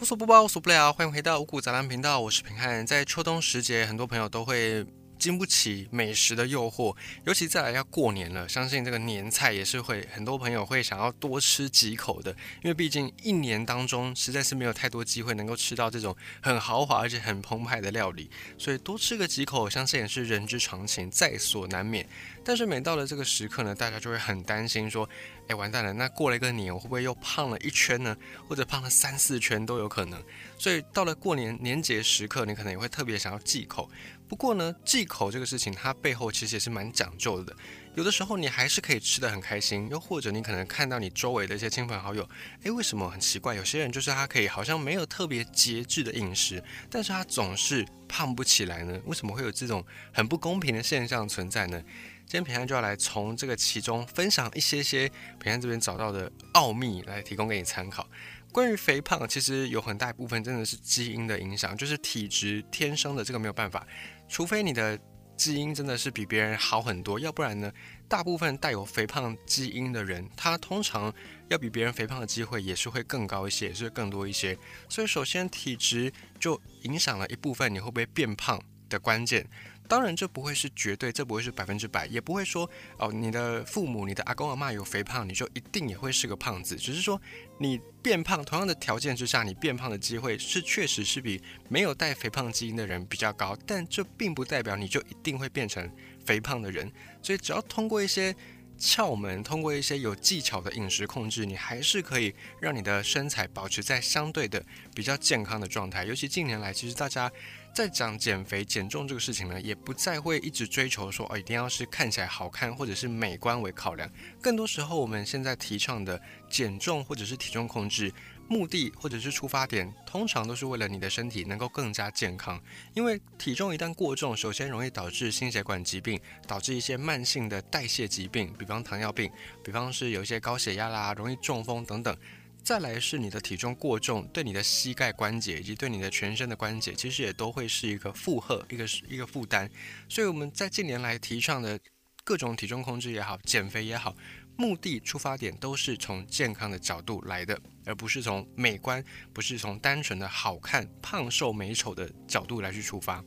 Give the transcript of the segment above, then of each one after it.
无所不包，无所不聊，欢迎回到五谷杂粮频道，我是平汉。在秋冬时节，很多朋友都会。经不起美食的诱惑，尤其再来要过年了，相信这个年菜也是会很多朋友会想要多吃几口的，因为毕竟一年当中实在是没有太多机会能够吃到这种很豪华而且很澎湃的料理，所以多吃个几口，相信也是人之常情，在所难免。但是每到了这个时刻呢，大家就会很担心说，哎，完蛋了，那过了一个年，我会不会又胖了一圈呢？或者胖了三四圈都有可能。所以到了过年年节时刻，你可能也会特别想要忌口。不过呢，忌口这个事情，它背后其实也是蛮讲究的。有的时候你还是可以吃的很开心，又或者你可能看到你周围的一些亲朋好友，诶，为什么很奇怪？有些人就是他可以好像没有特别节制的饮食，但是他总是胖不起来呢？为什么会有这种很不公平的现象存在呢？今天平安就要来从这个其中分享一些些平安这边找到的奥秘来提供给你参考。关于肥胖，其实有很大一部分真的是基因的影响，就是体质天生的，这个没有办法。除非你的基因真的是比别人好很多，要不然呢，大部分带有肥胖基因的人，他通常要比别人肥胖的机会也是会更高一些，也是更多一些。所以，首先体质就影响了一部分你会不会变胖的关键。当然，这不会是绝对，这不会是百分之百，也不会说哦，你的父母、你的阿公阿妈有肥胖，你就一定也会是个胖子。只是说，你变胖，同样的条件之下，你变胖的机会是确实是比没有带肥胖基因的人比较高。但这并不代表你就一定会变成肥胖的人。所以，只要通过一些窍门，通过一些有技巧的饮食控制，你还是可以让你的身材保持在相对的比较健康的状态。尤其近年来，其实大家。在讲减肥减重这个事情呢，也不再会一直追求说哦，一定要是看起来好看或者是美观为考量。更多时候，我们现在提倡的减重或者是体重控制，目的或者是出发点，通常都是为了你的身体能够更加健康。因为体重一旦过重，首先容易导致心血管疾病，导致一些慢性的代谢疾病，比方糖尿病，比方是有一些高血压啦，容易中风等等。再来是你的体重过重，对你的膝盖关节以及对你的全身的关节，其实也都会是一个负荷，一个一个负担。所以我们在近年来提倡的各种体重控制也好，减肥也好，目的出发点都是从健康的角度来的，而不是从美观，不是从单纯的好看、胖瘦美丑的角度来去出发。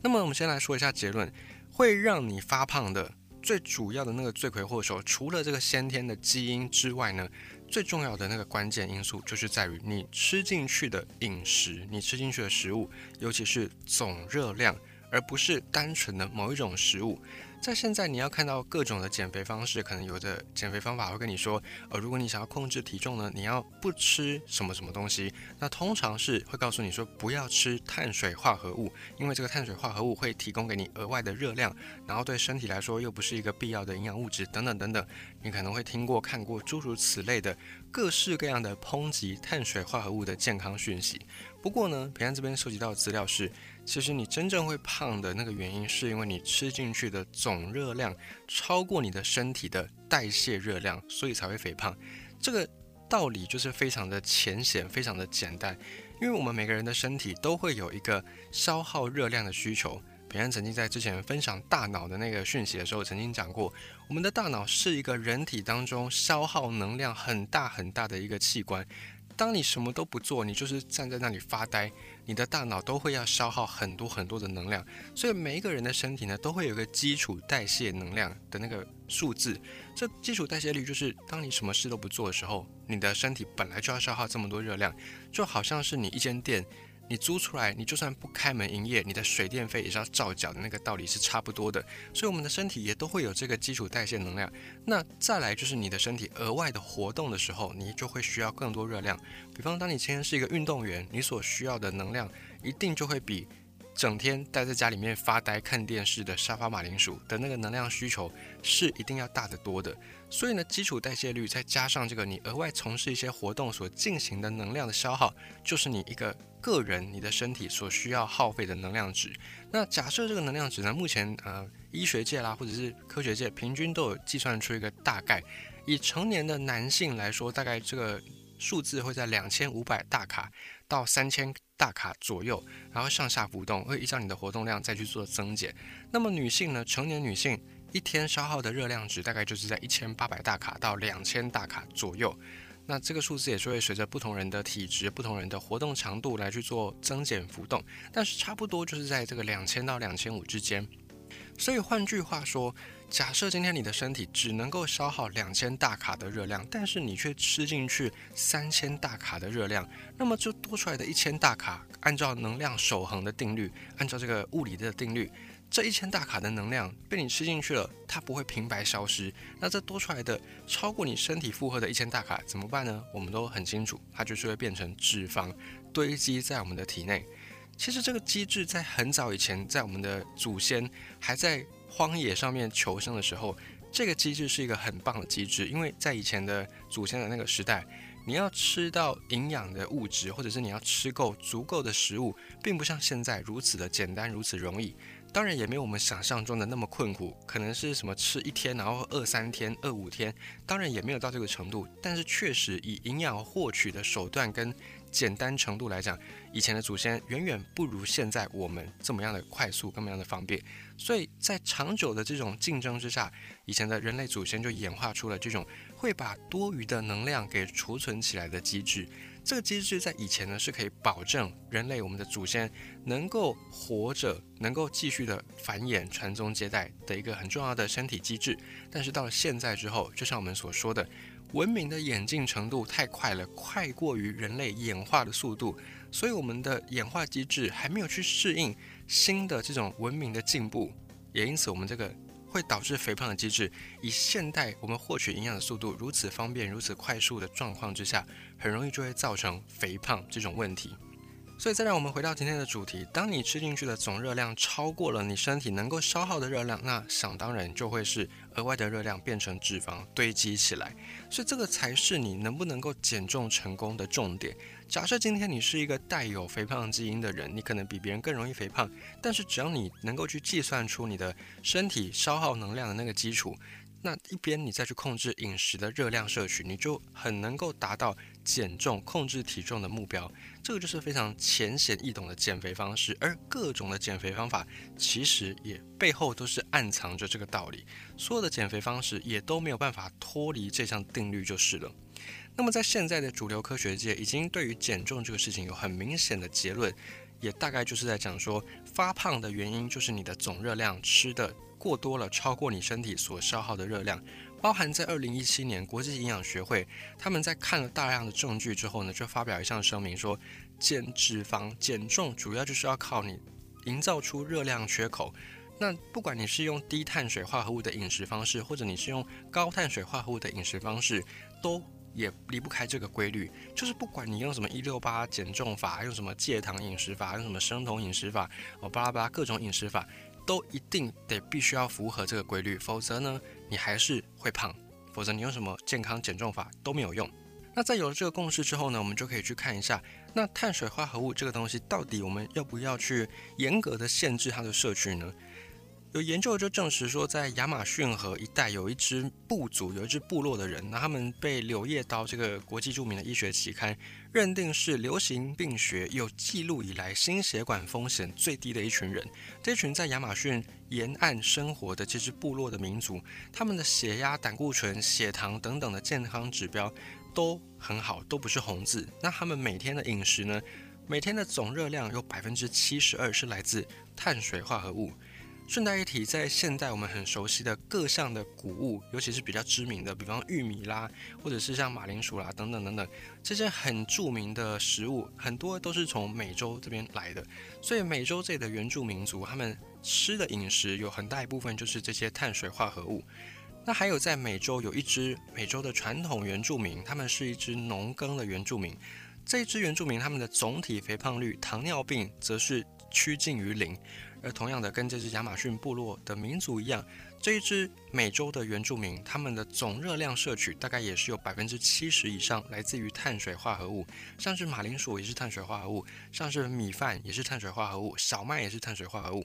那么我们先来说一下结论，会让你发胖的最主要的那个罪魁祸首，除了这个先天的基因之外呢？最重要的那个关键因素，就是在于你吃进去的饮食，你吃进去的食物，尤其是总热量，而不是单纯的某一种食物。在现在，你要看到各种的减肥方式，可能有的减肥方法会跟你说，呃，如果你想要控制体重呢，你要不吃什么什么东西。那通常是会告诉你说，不要吃碳水化合物，因为这个碳水化合物会提供给你额外的热量，然后对身体来说又不是一个必要的营养物质，等等等等。你可能会听过、看过诸如此类的各式各样的抨击碳水化合物的健康讯息。不过呢，平安这边收集到的资料是。其实你真正会胖的那个原因，是因为你吃进去的总热量超过你的身体的代谢热量，所以才会肥胖。这个道理就是非常的浅显，非常的简单。因为我们每个人的身体都会有一个消耗热量的需求。平安曾经在之前分享大脑的那个讯息的时候，曾经讲过，我们的大脑是一个人体当中消耗能量很大很大的一个器官。当你什么都不做，你就是站在那里发呆。你的大脑都会要消耗很多很多的能量，所以每一个人的身体呢，都会有一个基础代谢能量的那个数字。这基础代谢率就是，当你什么事都不做的时候，你的身体本来就要消耗这么多热量，就好像是你一间店。你租出来，你就算不开门营业，你的水电费也是要照缴的，那个道理是差不多的。所以我们的身体也都会有这个基础代谢能量。那再来就是你的身体额外的活动的时候，你就会需要更多热量。比方，当你今天是一个运动员，你所需要的能量一定就会比。整天待在家里面发呆看电视的沙发马铃薯的那个能量需求是一定要大得多的，所以呢，基础代谢率再加上这个你额外从事一些活动所进行的能量的消耗，就是你一个个人你的身体所需要耗费的能量值。那假设这个能量值呢，目前呃医学界啦或者是科学界平均都有计算出一个大概，以成年的男性来说，大概这个数字会在两千五百大卡到三千。大卡左右，然后上下浮动，会依照你的活动量再去做增减。那么女性呢？成年女性一天消耗的热量值大概就是在一千八百大卡到两千大卡左右。那这个数字也是会随着不同人的体质、不同人的活动强度来去做增减浮动，但是差不多就是在这个两千到两千五之间。所以换句话说，假设今天你的身体只能够消耗两千大卡的热量，但是你却吃进去三千大卡的热量，那么就多出来的一千大卡，按照能量守恒的定律，按照这个物理的定律。这一千大卡的能量被你吃进去了，它不会平白消失。那这多出来的超过你身体负荷的一千大卡怎么办呢？我们都很清楚，它就是会变成脂肪堆积在我们的体内。其实这个机制在很早以前，在我们的祖先还在荒野上面求生的时候，这个机制是一个很棒的机制，因为在以前的祖先的那个时代，你要吃到营养的物质，或者是你要吃够足够的食物，并不像现在如此的简单，如此容易。当然也没有我们想象中的那么困苦，可能是什么吃一天，然后饿三天、饿五天，当然也没有到这个程度。但是确实以营养获取的手段跟简单程度来讲，以前的祖先远远不如现在我们这么样的快速、这么样的方便。所以在长久的这种竞争之下，以前的人类祖先就演化出了这种会把多余的能量给储存起来的机制。这个机制在以前呢是可以保证人类我们的祖先能够活着，能够继续的繁衍、传宗接代的一个很重要的身体机制。但是到了现在之后，就像我们所说的，文明的演进程度太快了，快过于人类演化的速度，所以我们的演化机制还没有去适应新的这种文明的进步，也因此我们这个。会导致肥胖的机制，以现代我们获取营养的速度如此方便、如此快速的状况之下，很容易就会造成肥胖这种问题。所以，再让我们回到今天的主题：当你吃进去的总热量超过了你身体能够消耗的热量，那想当然就会是额外的热量变成脂肪堆积起来。所以，这个才是你能不能够减重成功的重点。假设今天你是一个带有肥胖基因的人，你可能比别人更容易肥胖。但是只要你能够去计算出你的身体消耗能量的那个基础，那一边你再去控制饮食的热量摄取，你就很能够达到减重、控制体重的目标。这个就是非常浅显易懂的减肥方式。而各种的减肥方法，其实也背后都是暗藏着这个道理。所有的减肥方式也都没有办法脱离这项定律，就是了。那么，在现在的主流科学界，已经对于减重这个事情有很明显的结论，也大概就是在讲说，发胖的原因就是你的总热量吃的过多了，超过你身体所消耗的热量。包含在二零一七年，国际营养学会他们在看了大量的证据之后呢，就发表一项声明说，减脂肪、减重主要就是要靠你营造出热量缺口。那不管你是用低碳水化合物的饮食方式，或者你是用高碳水化合物的饮食方式，都也离不开这个规律，就是不管你用什么一六八减重法，用什么戒糖饮食法，用什么生酮饮食法，哦巴拉巴拉各种饮食法，都一定得必须要符合这个规律，否则呢，你还是会胖，否则你用什么健康减重法都没有用。那在有了这个共识之后呢，我们就可以去看一下，那碳水化合物这个东西到底我们要不要去严格的限制它的摄取呢？有研究就证实说，在亚马逊河一带有一支部族，有一支部落的人，那他们被《柳叶刀》这个国际著名的医学期刊认定是流行病学有记录以来心血管风险最低的一群人。这群在亚马逊沿岸生活的这支部落的民族，他们的血压、胆固醇、血糖等等的健康指标都很好，都不是红字。那他们每天的饮食呢？每天的总热量有百分之七十二是来自碳水化合物。顺带一提，在现代我们很熟悉的各项的谷物，尤其是比较知名的，比方玉米啦，或者是像马铃薯啦等等等等，这些很著名的食物，很多都是从美洲这边来的。所以美洲这里的原住民族，他们吃的饮食有很大一部分就是这些碳水化合物。那还有在美洲有一支美洲的传统原住民，他们是一支农耕的原住民。这一支原住民，他们的总体肥胖率、糖尿病则是趋近于零。而同样的，跟这只亚马逊部落的民族一样，这一支美洲的原住民，他们的总热量摄取大概也是有百分之七十以上来自于碳水化合物，像是马铃薯也是碳水化合物，像是米饭也是碳水化合物，小麦也是碳水化合物。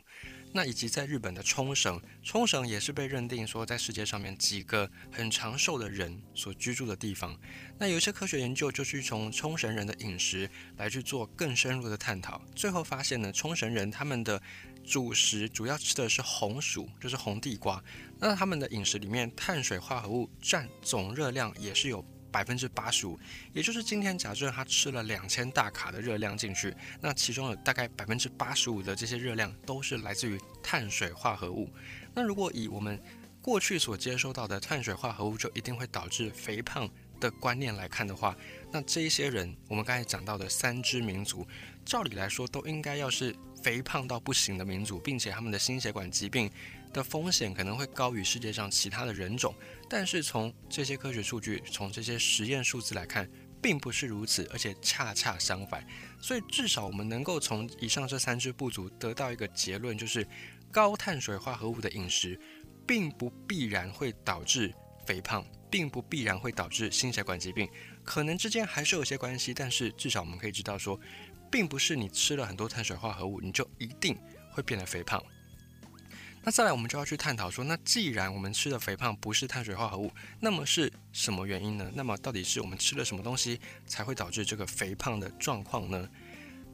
那以及在日本的冲绳，冲绳也是被认定说在世界上面几个很长寿的人所居住的地方。那有一些科学研究就去从冲绳人的饮食来去做更深入的探讨，最后发现呢，冲绳人他们的主食主要吃的是红薯，就是红地瓜。那他们的饮食里面碳水化合物占总热量也是有百分之八十五，也就是今天假设他吃了两千大卡的热量进去，那其中有大概百分之八十五的这些热量都是来自于碳水化合物。那如果以我们过去所接收到的碳水化合物就一定会导致肥胖的观念来看的话，那这一些人，我们刚才讲到的三支民族，照理来说都应该要是肥胖到不行的民族，并且他们的心血管疾病的风险可能会高于世界上其他的人种。但是从这些科学数据，从这些实验数字来看，并不是如此，而且恰恰相反。所以至少我们能够从以上这三支部族得到一个结论，就是高碳水化合物的饮食。并不必然会导致肥胖，并不必然会导致心血管疾病，可能之间还是有些关系，但是至少我们可以知道说，并不是你吃了很多碳水化合物，你就一定会变得肥胖。那再来，我们就要去探讨说，那既然我们吃的肥胖不是碳水化合物，那么是什么原因呢？那么到底是我们吃了什么东西才会导致这个肥胖的状况呢？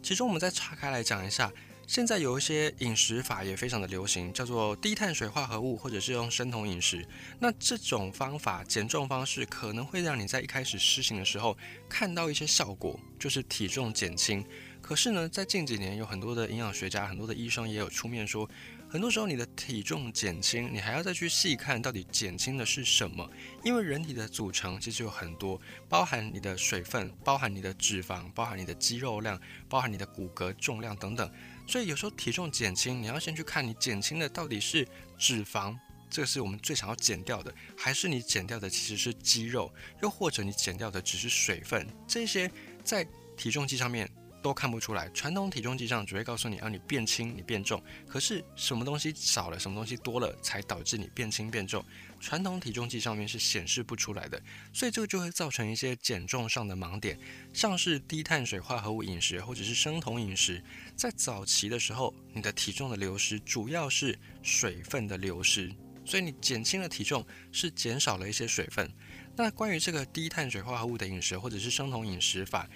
其中，我们再岔开来讲一下。现在有一些饮食法也非常的流行，叫做低碳水化合物，或者是用生酮饮食。那这种方法减重方式可能会让你在一开始施行的时候看到一些效果，就是体重减轻。可是呢，在近几年有很多的营养学家、很多的医生也有出面说。很多时候，你的体重减轻，你还要再去细看到底减轻的是什么。因为人体的组成其实有很多，包含你的水分，包含你的脂肪，包含你的肌肉量，包含你的骨骼重量等等。所以有时候体重减轻，你要先去看你减轻的到底是脂肪，这个是我们最想要减掉的，还是你减掉的其实是肌肉，又或者你减掉的只是水分。这些在体重计上面。都看不出来，传统体重计上只会告诉你，啊，你变轻，你变重。可是什么东西少了，什么东西多了，才导致你变轻变重？传统体重计上面是显示不出来的，所以这个就会造成一些减重上的盲点，像是低碳水化合物饮食或者是生酮饮食，在早期的时候，你的体重的流失主要是水分的流失，所以你减轻了体重是减少了一些水分。那关于这个低碳水化合物的饮食或者是生酮饮食法。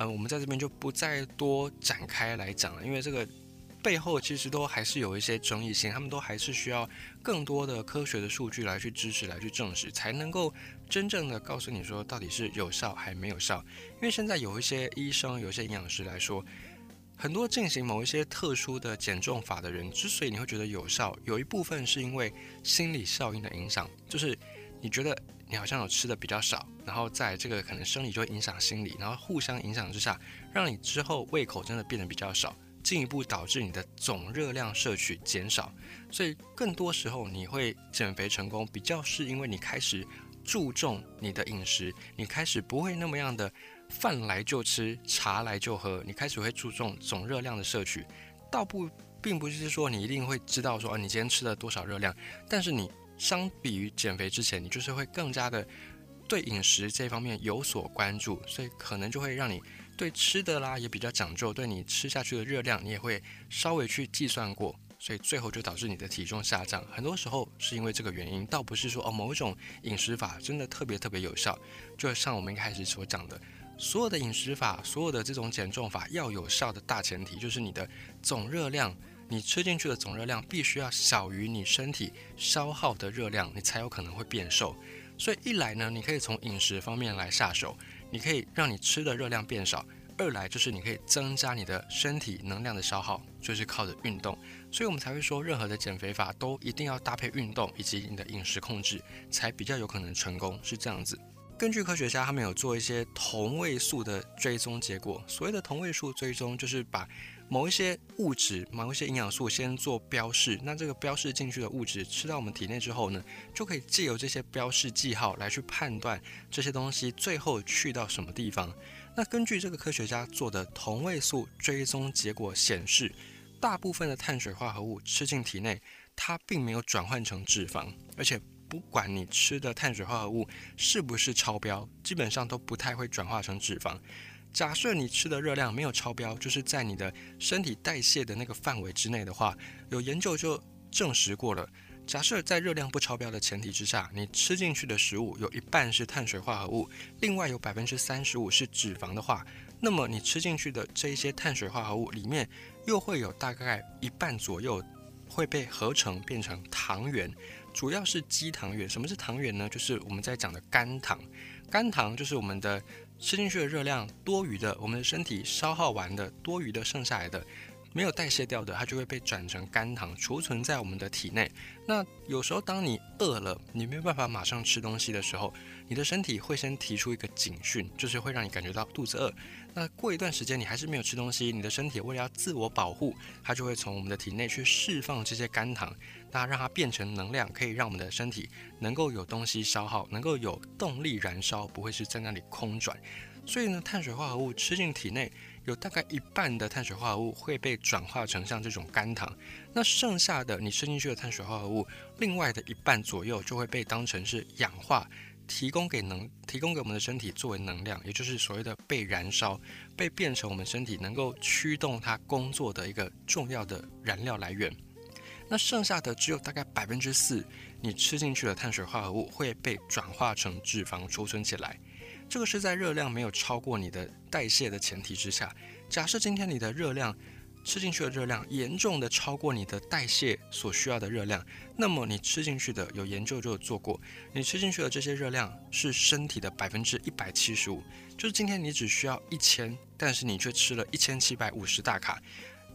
嗯，我们在这边就不再多展开来讲了，因为这个背后其实都还是有一些争议性，他们都还是需要更多的科学的数据来去支持、来去证实，才能够真正的告诉你说到底是有效还没有效。因为现在有一些医生、有些营养师来说，很多进行某一些特殊的减重法的人，之所以你会觉得有效，有一部分是因为心理效应的影响，就是你觉得。你好像有吃的比较少，然后在这个可能生理就会影响心理，然后互相影响之下，让你之后胃口真的变得比较少，进一步导致你的总热量摄取减少。所以更多时候你会减肥成功，比较是因为你开始注重你的饮食，你开始不会那么样的饭来就吃，茶来就喝，你开始会注重总热量的摄取。倒不并不是说你一定会知道说啊你今天吃了多少热量，但是你。相比于减肥之前，你就是会更加的对饮食这方面有所关注，所以可能就会让你对吃的啦也比较讲究，对你吃下去的热量你也会稍微去计算过，所以最后就导致你的体重下降。很多时候是因为这个原因，倒不是说哦某种饮食法真的特别特别有效。就像我们一开始所讲的，所有的饮食法，所有的这种减重法要有效的大前提就是你的总热量。你吃进去的总热量必须要小于你身体消耗的热量，你才有可能会变瘦。所以一来呢，你可以从饮食方面来下手，你可以让你吃的热量变少；二来就是你可以增加你的身体能量的消耗，就是靠着运动。所以我们才会说，任何的减肥法都一定要搭配运动以及你的饮食控制，才比较有可能成功。是这样子。根据科学家他们有做一些同位素的追踪结果，所谓的同位素追踪就是把某一些物质、某一些营养素先做标示，那这个标示进去的物质吃到我们体内之后呢，就可以借由这些标示记号来去判断这些东西最后去到什么地方。那根据这个科学家做的同位素追踪结果显示，大部分的碳水化合物吃进体内，它并没有转换成脂肪，而且不管你吃的碳水化合物是不是超标，基本上都不太会转化成脂肪。假设你吃的热量没有超标，就是在你的身体代谢的那个范围之内的话，有研究就证实过了。假设在热量不超标的前提之下，你吃进去的食物有一半是碳水化合物，另外有百分之三十五是脂肪的话，那么你吃进去的这一些碳水化合物里面，又会有大概一半左右会被合成变成糖原，主要是肌糖原。什么是糖原呢？就是我们在讲的肝糖。肝糖就是我们的吃进去的热量多余的，我们的身体消耗完的多余的剩下来的。没有代谢掉的，它就会被转成肝糖，储存在我们的体内。那有时候当你饿了，你没有办法马上吃东西的时候，你的身体会先提出一个警讯，就是会让你感觉到肚子饿。那过一段时间你还是没有吃东西，你的身体为了要自我保护，它就会从我们的体内去释放这些肝糖，那让它变成能量，可以让我们的身体能够有东西消耗，能够有动力燃烧，不会是在那里空转。所以呢，碳水化合物吃进体内。有大概一半的碳水化合物会被转化成像这种肝糖，那剩下的你吃进去的碳水化合物，另外的一半左右就会被当成是氧化，提供给能提供给我们的身体作为能量，也就是所谓的被燃烧，被变成我们身体能够驱动它工作的一个重要的燃料来源。那剩下的只有大概百分之四，你吃进去的碳水化合物会被转化成脂肪储存起来。这个是在热量没有超过你的代谢的前提之下。假设今天你的热量吃进去的热量严重的超过你的代谢所需要的热量，那么你吃进去的有研究就有做过，你吃进去的这些热量是身体的百分之一百七十五。就是今天你只需要一千，但是你却吃了一千七百五十大卡。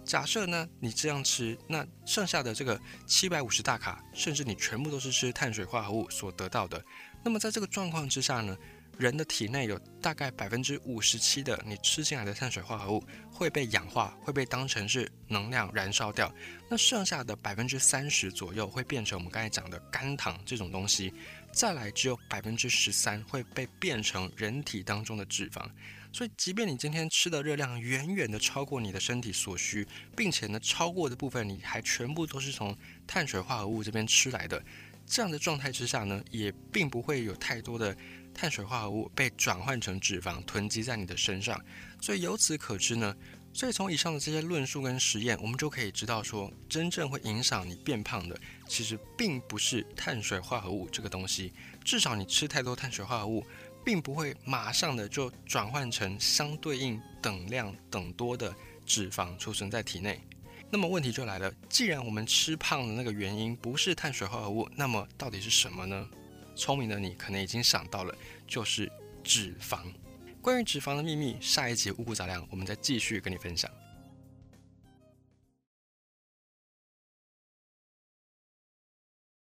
假设呢你这样吃，那剩下的这个七百五十大卡，甚至你全部都是吃碳水化合物所得到的。那么在这个状况之下呢？人的体内有大概百分之五十七的你吃进来的碳水化合物会被氧化，会被当成是能量燃烧掉。那剩下的百分之三十左右会变成我们刚才讲的肝糖这种东西。再来只有百分之十三会被变成人体当中的脂肪。所以，即便你今天吃的热量远远的超过你的身体所需，并且呢超过的部分你还全部都是从碳水化合物这边吃来的，这样的状态之下呢，也并不会有太多的。碳水化合物被转换成脂肪囤积在你的身上，所以由此可知呢，所以从以上的这些论述跟实验，我们就可以知道说，真正会影响你变胖的，其实并不是碳水化合物这个东西。至少你吃太多碳水化合物，并不会马上的就转换成相对应等量等多的脂肪储存在体内。那么问题就来了，既然我们吃胖的那个原因不是碳水化合物，那么到底是什么呢？聪明的你可能已经想到了，就是脂肪。关于脂肪的秘密，下一集五谷杂粮我们再继续跟你分享。